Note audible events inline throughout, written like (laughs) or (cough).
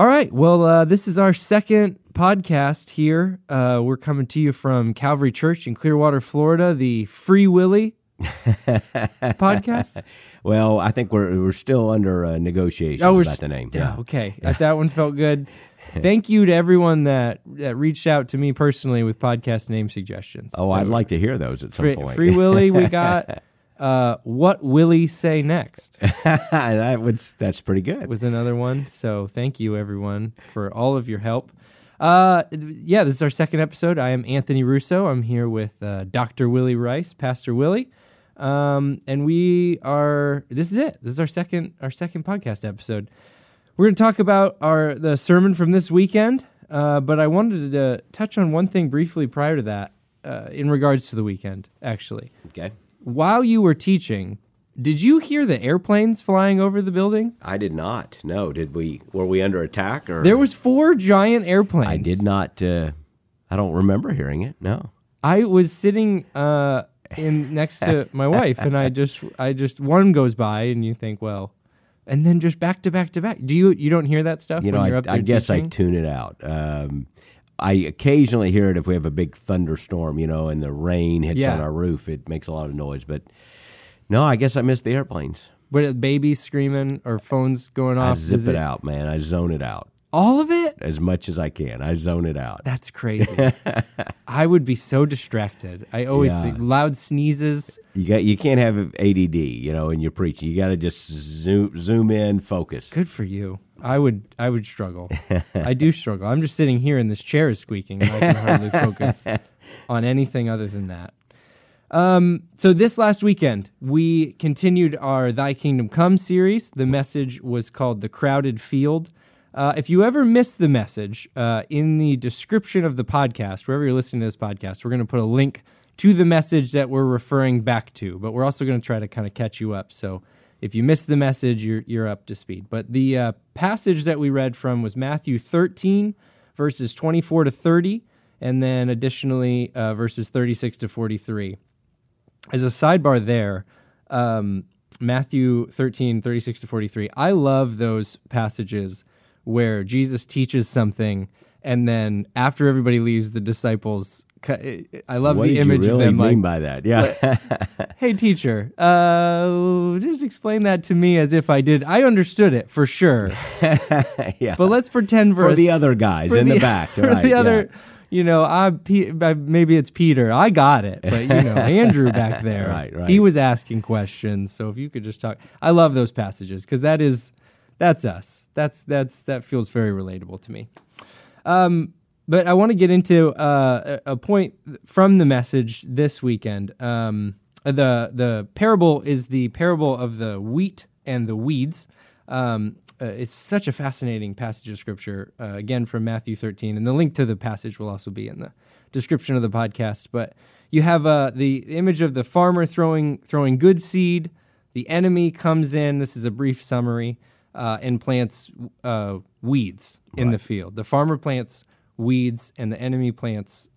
All right. Well, uh, this is our second podcast here. Uh, we're coming to you from Calvary Church in Clearwater, Florida, the Free Willy (laughs) podcast. Well, I think we're we're still under uh, negotiations Oh, we're about the name. Yeah. Okay. That one felt good. (laughs) Thank you to everyone that, that reached out to me personally with podcast name suggestions. Oh, I'd like to hear those at some Free, point. Free Willy, we (laughs) got uh, What Willie Say Next (laughs) that would that's pretty good. was another one. So thank you, everyone, for all of your help. Uh, yeah, this is our second episode. I am Anthony Russo. I'm here with uh, Dr. Willy Rice, Pastor Willie. Um, and we are this is it. This is our second our second podcast episode. We're going to talk about our the sermon from this weekend, uh, but I wanted to touch on one thing briefly prior to that, uh, in regards to the weekend. Actually, okay. While you were teaching, did you hear the airplanes flying over the building? I did not. No, did we? Were we under attack or? There was four giant airplanes. I did not. Uh, I don't remember hearing it. No. I was sitting uh, in next to my wife, and I just, I just one goes by, and you think, well, and then just back to back to back. Do you, you don't hear that stuff You when know, you're I, up there I guess I tune it out. Um, I occasionally hear it if we have a big thunderstorm, you know, and the rain hits Yeah. on our roof. It makes a lot of noise. But no, I guess I missed the airplanes. But babies screaming or phones going off. I zip is it out, man. I zone it out All of it. as much as I can. I zone it out. That's crazy. (laughs) I would be so distracted. I always Yeah. loud sneezes. You got you can't have ADD, you know, in your preaching. You got to just zoom zoom in, focus. Good for you. I would I would struggle. (laughs) I do struggle. I'm just sitting here and this chair is squeaking and I can hardly (laughs) focus on anything other than that. Um, so this last weekend we continued our Thy Kingdom Come series. The message was called The Crowded Field. Uh, if you ever missed the message, uh, in the description of the podcast, wherever you're listening to this podcast, we're going to put a link to the message that we're referring back to. But we're also going to try to kind of catch you up. So if you missed the message, you're you're up to speed. But the uh, passage that we read from was Matthew 13, verses 24 to 30, and then additionally uh, verses 36 to 43. As a sidebar, there, um, Matthew 13, 36 to 43. I love those passages where Jesus teaches something, and then after everybody leaves, the disciples. Cu- I love what the image really of them mean like, by that? Yeah. hey teacher uh just explain that to me as if i did i understood it for sure (laughs) yeah. but let's pretend for, For a the other guys in the (laughs) back, for right, the yeah. other you know i maybe it's peter i got it but you know (laughs) andrew back there Right, right. he was asking questions so if you could just talk i love those passages because that is that's us that's that's that feels very relatable to me um, but I want to get into uh, a point from the message this weekend. Um, the the parable is the parable of the wheat and the weeds. Um, uh, it's such a fascinating passage of scripture. Uh, again from Matthew 13, and the link to the passage will also be in the description of the podcast. But you have uh, the image of the farmer throwing throwing good seed. The enemy comes in. This is a brief summary uh, and plants uh, weeds in the field. The farmer plants weeds, and the enemy plants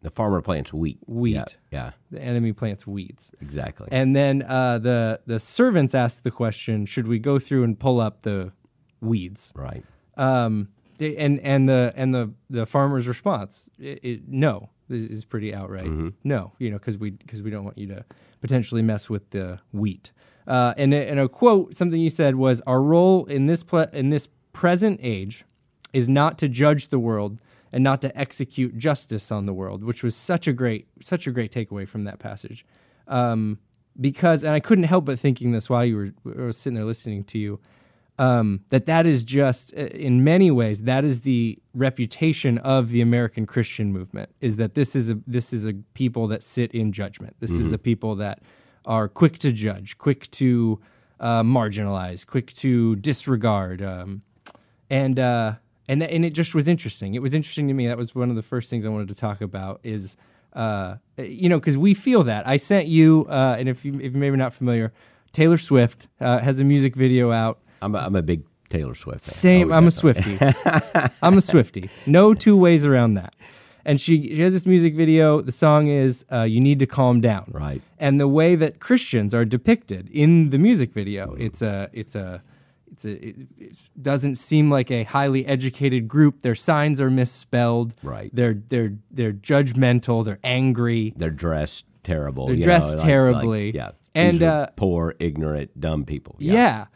the farmer plants wheat. Wheat. Yeah. yeah the enemy plants weeds. exactly. And then uh, the the servants ask the question: Should we go through and pull up the weeds? right. Um, and and the and the the farmer's response: it, it, No, this is pretty outright. No, you know, because we because we don't want you to potentially mess with the wheat. Uh, and a- and a quote, something you said was: Our role in this ple- in this present age is not to judge the world and not to execute justice on the world, which was such a great such a great takeaway from that passage. Um, because and I couldn't help but thinking this while you were, were sitting there listening to you um, that that is just uh, in many ways that is the reputation of the American Christian movement is that this is a this is a people that sit in judgment. This is a people that are quick to judge, quick to uh, marginalize, quick to disregard, um, and uh, and and it just was interesting. It was interesting to me. That was one of the first things I wanted to talk about. Is uh, you know because we feel that. I sent you, uh, and if you if you're maybe not familiar, Taylor Swift uh, has a music video out. I'm a, I'm a big Taylor Swift fan. Same. Oh, I'm a. Swifty. (laughs) I'm a Swifty. No two ways around that. And she, she has this music video. The song is uh, "You Need to Calm Down." Right. And the way that Christians are depicted in the music video, it's a it's a a, it, it doesn't seem like a highly educated group. Their signs are misspelled. Right. They're they're they're judgmental. They're angry. They're dressed terrible. They're you dressed know, like- terribly. like, yeah. And, uh, poor, ignorant, dumb people. Yeah.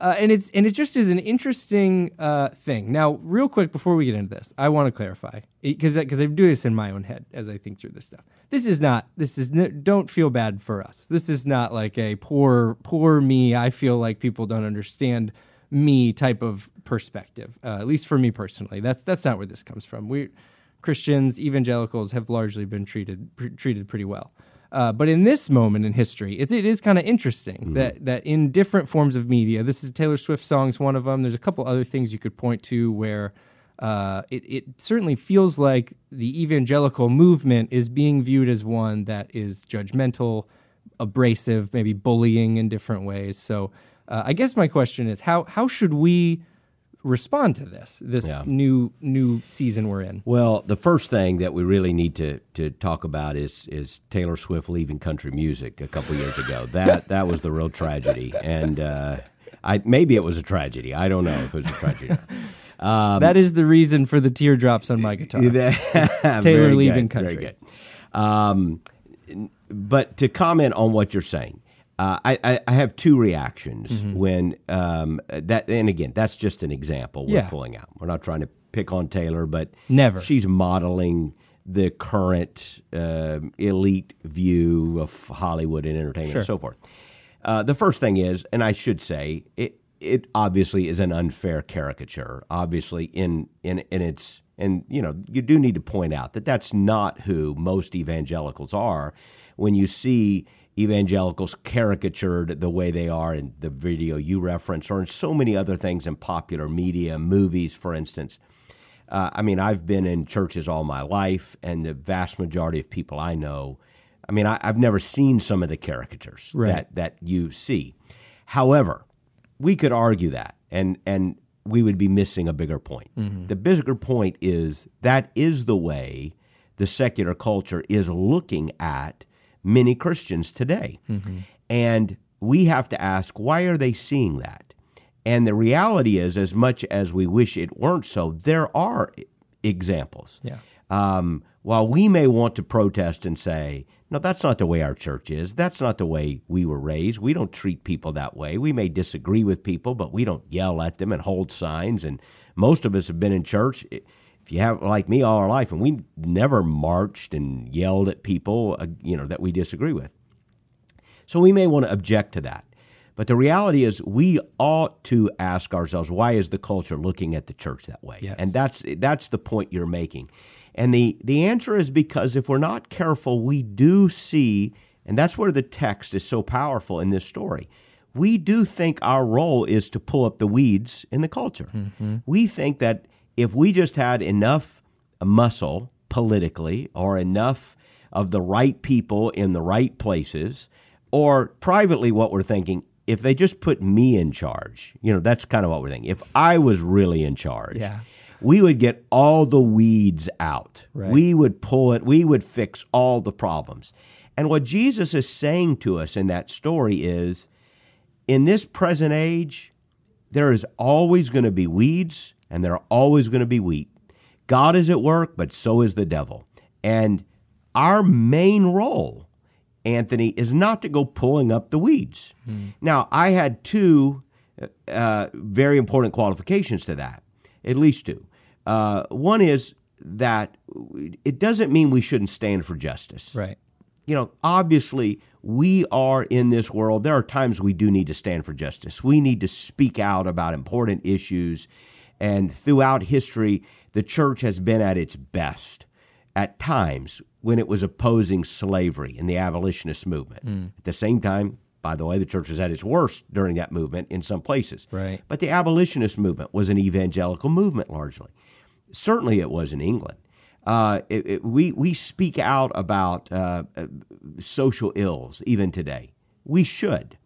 Uh, and it's and it just is an interesting uh, thing. Now, real quick before we get into this, I want to clarify because because I do this in my own head as I think through this stuff. This is not. This is n- don't feel bad for us. This is not like a poor poor me. I feel like people don't understand me type of perspective. Uh, at least for me personally, that's that's not where this comes from. We Christians, evangelicals have largely been treated pr- treated pretty well. Uh, but in this moment in history, it, it is kind of interesting that that in different forms of media, this is Taylor Swift songs, one of them. There's a couple other things you could point to where uh, it, it certainly feels like the evangelical movement is being viewed as one that is judgmental, abrasive, maybe bullying in different ways. So uh, I guess my question is how how should we respond to this this Yeah. new new season we're in? Well, the first thing that we really need to, to talk about is is Taylor Swift leaving country music a couple years ago. (laughs) That that was the real tragedy, and uh, I maybe it was a tragedy. I don't know if it was a tragedy. Um, (laughs) that is the reason for the teardrops on my guitar. (laughs) Taylor Taylor leaving country. Good. Um, but to comment on what you're saying, uh, I, I, I have two reactions Mm-hmm. when um, that. And again, that's just an example we're Yeah. pulling out. We're not trying to pick on Taylor, but Never. she's modeling the current um elite view of Hollywood and entertainment Sure. and so forth. Uh, the first thing is, and I should say, it it obviously is an unfair caricature. Obviously, in in in its and you know you do need to point out that that's not who most evangelicals are. When you see evangelicals caricatured the way they are in the video you reference, or in so many other things in popular media, movies, for instance. Uh, I mean, I've been in churches all my life, and the vast majority of people I know, I mean, I, I've never seen some of the caricatures Right. that, that you see. However, we could argue that, and, and we would be missing a bigger point. The bigger point is that is the way the secular culture is looking at many Christians today. And we have to ask, why are they seeing that? And the reality is, as much as we wish it weren't so, there are examples. Yeah. Um, while we may want to protest and say, no, that's not the way our church is. That's not the way we were raised. We don't treat people that way. We may disagree with people, but we don't yell at them and hold signs. And most of us have been in church, if you have like me all our life, and we never marched and yelled at people, uh, you know, that we disagree with. So we may want to object to that. But the reality is, we ought to ask ourselves, why is the culture looking at the church that way? Yes. And that's that's the point you're making. And the the answer is because if we're not careful, we do see, and that's where the text is so powerful in this story. We do think our role is to pull up the weeds in the culture. We think that if we just had enough muscle politically or enough of the right people in the right places, or privately, what we're thinking, if they just put me in charge, you know, that's kind of what we're thinking. If I was really in charge, Yeah. we would get all the weeds out. Right. We would pull it, we would fix all the problems. And what Jesus is saying to us in that story is in this present age, there is always going to be weeds and there are always going to be wheat. God is at work, but so is the devil. And our main role, Anthony, is not to go pulling up the weeds. Now, I had two uh, very important qualifications to that, at least two. Uh, one is that it doesn't mean we shouldn't stand for justice Right. you know, obviously we are in this world. There are times we do need to stand for justice. We need to speak out about important issues. And throughout history, the church has been at its best at times when it was opposing slavery in the abolitionist movement. At the same time, by the way, the church was at its worst during that movement in some places. Right. But the abolitionist movement was an evangelical movement largely. Certainly, it was in England. Uh, it, it- we we speak out about uh, uh, social ills even today. We should,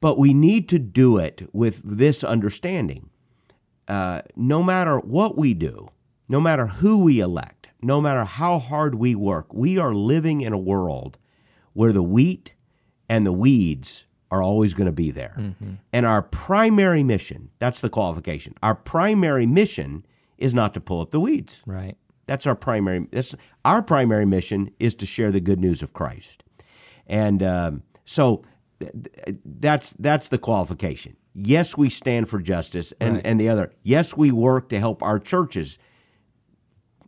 but we need to do it with this understanding. Uh, no matter what we do, no matter who we elect, no matter how hard we work, we are living in a world where the wheat and the weeds are always going to be there. And our primary mission, that's the qualification. Our primary mission is not to pull up the weeds. Right. That's our primary. That's our primary mission is to share the good news of Christ, and um, so th- th- that's that's the qualification. Yes, we stand for justice, and Right. and the other. Yes, we work to help our churches,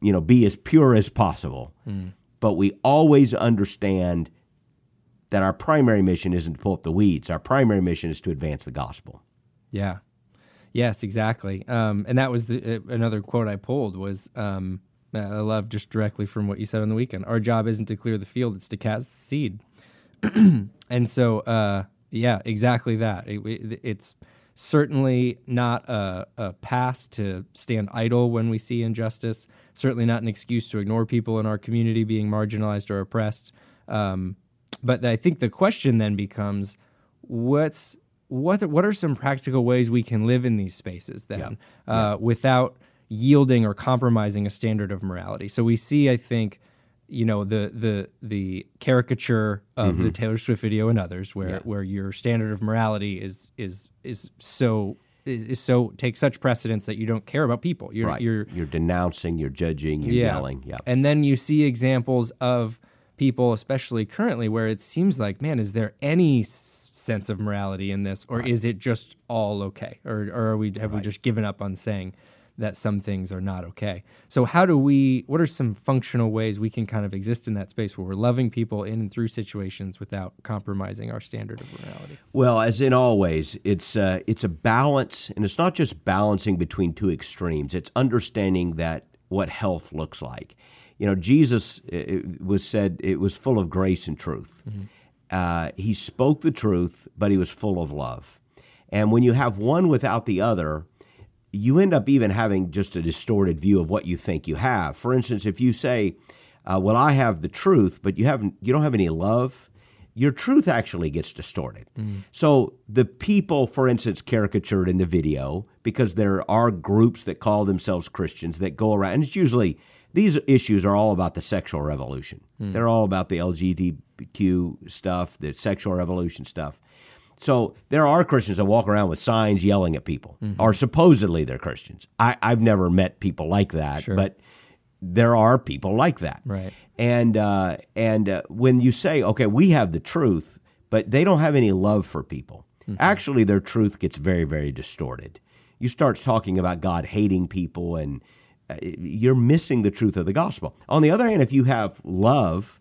you know, be as pure as possible. But we always understand that our primary mission isn't to pull up the weeds. Our primary mission is to advance the gospel. Yeah. Yes, exactly. Um, and that was the, uh, another quote I pulled was um, I love just directly from what you said on the weekend. Our job isn't to clear the field; it's to cast the seed. (clears throat) and so, uh, yeah, exactly that. It- it- it's certainly not a, a pass to stand idle when we see injustice. Certainly not an excuse to ignore people in our community being marginalized or oppressed. Um, but I think the question then becomes, what's what what are some practical ways we can live in these spaces then uh, without yielding or compromising a standard of morality? So we see, I think, you know, the the the caricature of the mm-hmm. Taylor Swift video and others, where where your standard of morality is is is so is, is so takes such precedence that you don't care about people. You're Right. you're You're denouncing. You're judging. You're yelling. Yeah. and then you see examples of people, especially currently, where it seems like, man, is there any sense of morality in this, or is it just all okay, or, or are we have we just given up on saying that some things are not okay? So how do we? What are some functional ways we can kind of exist in that space where we're loving people in and through situations without compromising our standard of morality? Well, as in always, it's uh, it's a balance, and it's not just balancing between two extremes. It's understanding that what health looks like. You know, Jesus uh, it was said it was full of grace and truth. Uh, he spoke the truth, but he was full of love. And when you have one without the other, you end up even having just a distorted view of what you think you have. For instance, if you say, uh, "Well, I have the truth," but you haven't, you don't have any love, your truth actually gets distorted. So the people, for instance, caricatured in the video, because there are groups that call themselves Christians that go around, and it's usually these issues are all about the sexual revolution. They're all about the LGBTQ stuff, the sexual revolution stuff. So there are Christians that walk around with signs yelling at people, or supposedly they're Christians. I, I've never met people like that, but there are people like that. Right. And uh, and uh, when you say, okay, we have the truth, but they don't have any love for people. Actually, their truth gets very, very distorted. You start talking about God hating people, and uh, you're missing the truth of the gospel. On the other hand, if you have love,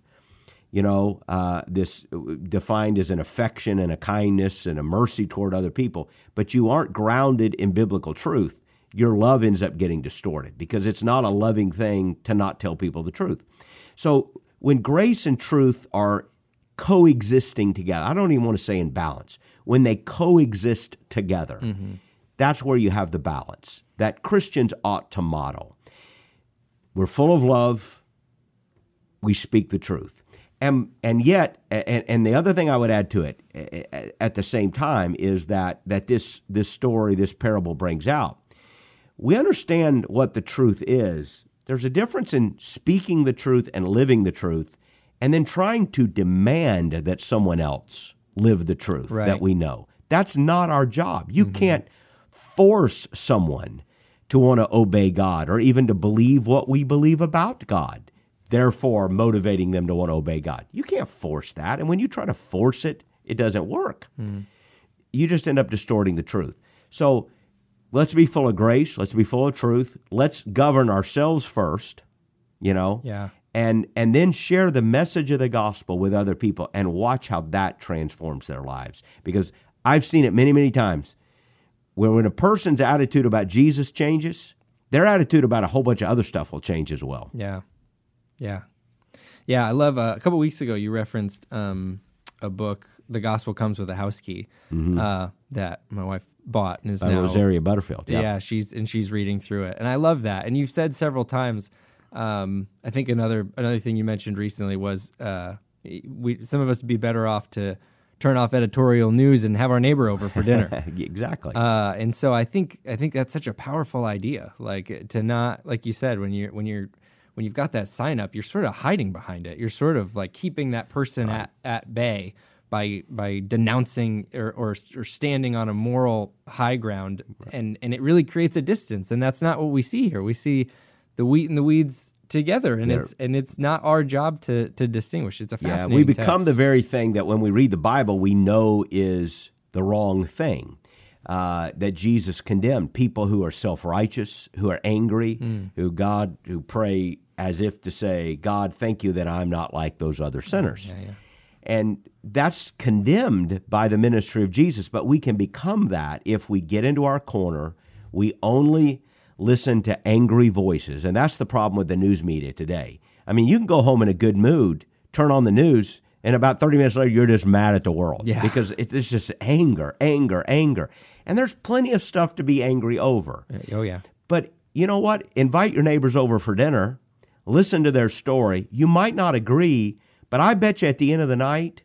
you know, uh, this defined as an affection and a kindness and a mercy toward other people, but you aren't grounded in biblical truth, your love ends up getting distorted because it's not a loving thing to not tell people the truth. So when grace and truth are coexisting together, I don't even want to say in balance, when they coexist together, that's where you have the balance that Christians ought to model. We're full of love, we speak the truth. And, and yet, and, and the other thing I would add to it at the same time is that, that this, this story, this parable brings out. We understand what the truth is. There's a difference in speaking the truth and living the truth, and then trying to demand that someone else live the truth Right. that we know. That's not our job. You mm-hmm. can't force someone to want to obey God or even to believe what we believe about God, therefore motivating them to want to obey God. You can't force that. And when you try to force it, it doesn't work. You just end up distorting the truth. So let's be full of grace. Let's be full of truth. Let's govern ourselves first, you know? Yeah. And, and then share the message of the gospel with other people and watch how that transforms their lives. Because I've seen it many, many times where when a person's attitude about Jesus changes, their attitude about a whole bunch of other stuff will change as well. Yeah, yeah, yeah. I love. Uh, a couple weeks ago, you referenced um, a book, "The Gospel Comes with a House Key," uh, that my wife bought and is By now Rosaria Butterfield. Yeah. Yeah. she's and she's reading through it, and I love that. And you've said several times. Um, I think another another thing you mentioned recently was uh, we some of us would be better off to turn off editorial news and have our neighbor over for dinner. (laughs) exactly. Uh, and so I think I think that's such a powerful idea. Like to not like you said when you're when you're when you've got that sign up, you're sort of hiding behind it. You're sort of like keeping that person at, at bay by by denouncing or, or, or standing on a moral high ground, and and it really creates a distance, and that's not what we see here. We see the wheat and the weeds together, and They're- it's and it's not our job to to distinguish. It's a Yeah, we become text. the very thing that when we read the Bible, we know is the wrong thing. Uh, that Jesus condemned people who are self righteous, who are angry, Hmm. who God who pray as if to say, "God, thank you that I'm not like those other mm, sinners." yeah. And that's condemned by the ministry of Jesus. But we can become that if we get into our corner. We only listen to angry voices. And that's the problem with the news media today. I mean, you can go home in a good mood, turn on the news, and about 30 minutes later, you're just mad at the world Yeah. because it's just anger, anger, anger. And there's plenty of stuff to be angry over. Uh, oh yeah. But you know what? Invite your neighbors over for dinner, listen to their story. You might not agree, but I bet you at the end of the night,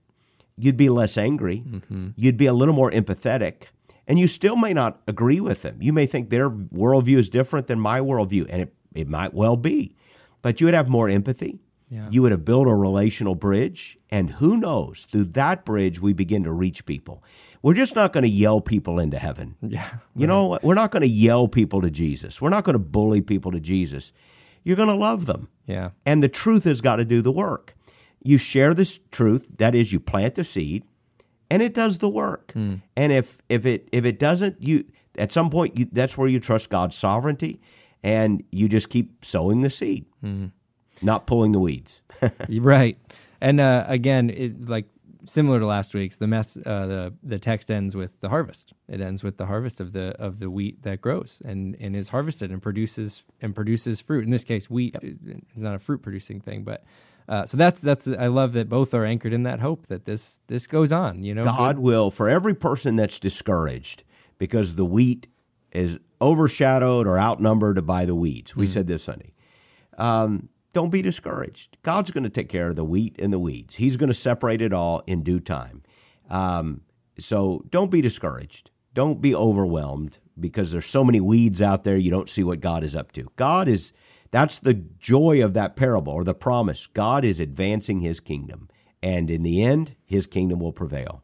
you'd be less angry. Mm-hmm. You'd be a little more empathetic. And you still may not agree with them. You may think their worldview is different than my worldview, and it, it might well be. But you would have more empathy. Yeah. You would have built a relational bridge. And who knows, through that bridge, we begin to reach people. We're just not going to yell people into heaven. Yeah. You know, what? we're not going to yell people to Jesus. We're not going to bully people to Jesus. You're going to love them. Yeah. And the truth has got to do the work. You share this truth, that is you plant the seed and it does the work. And if if it if it doesn't, you at some point you, that's where you trust God's sovereignty and you just keep sowing the seed. Not pulling the weeds. (laughs) right. And uh, again, it, like similar to last week's, the mess, uh, the the text ends with the harvest. It ends with the harvest of the of the wheat that grows and, and is harvested and produces and produces fruit. In this case, wheat is not a fruit producing thing, but uh, so that's that's I love that both are anchored in that hope that this this goes on. You know, God will, for every person that's discouraged because the wheat is overshadowed or outnumbered by the weeds. We said this Sunday. Um, don't be discouraged. God's going to take care of the wheat and the weeds. He's going to separate it all in due time. Um, so don't be discouraged. Don't be overwhelmed because there's so many weeds out there you don't see what God is up to. God is that's the joy of that parable or the promise. God is advancing his kingdom and in the end his kingdom will prevail.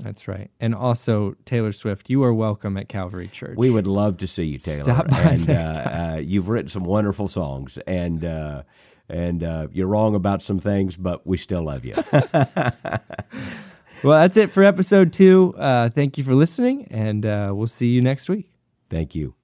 That's right. And also Taylor Swift, you are welcome at Calvary Church. We would love to see you, Taylor. Stop by and uh, next uh, you've written some wonderful songs, and uh, and uh, you're wrong about some things, but we still love you. (laughs) well, that's it for episode two. Uh, thank you for listening, and uh, we'll see you next week. Thank you.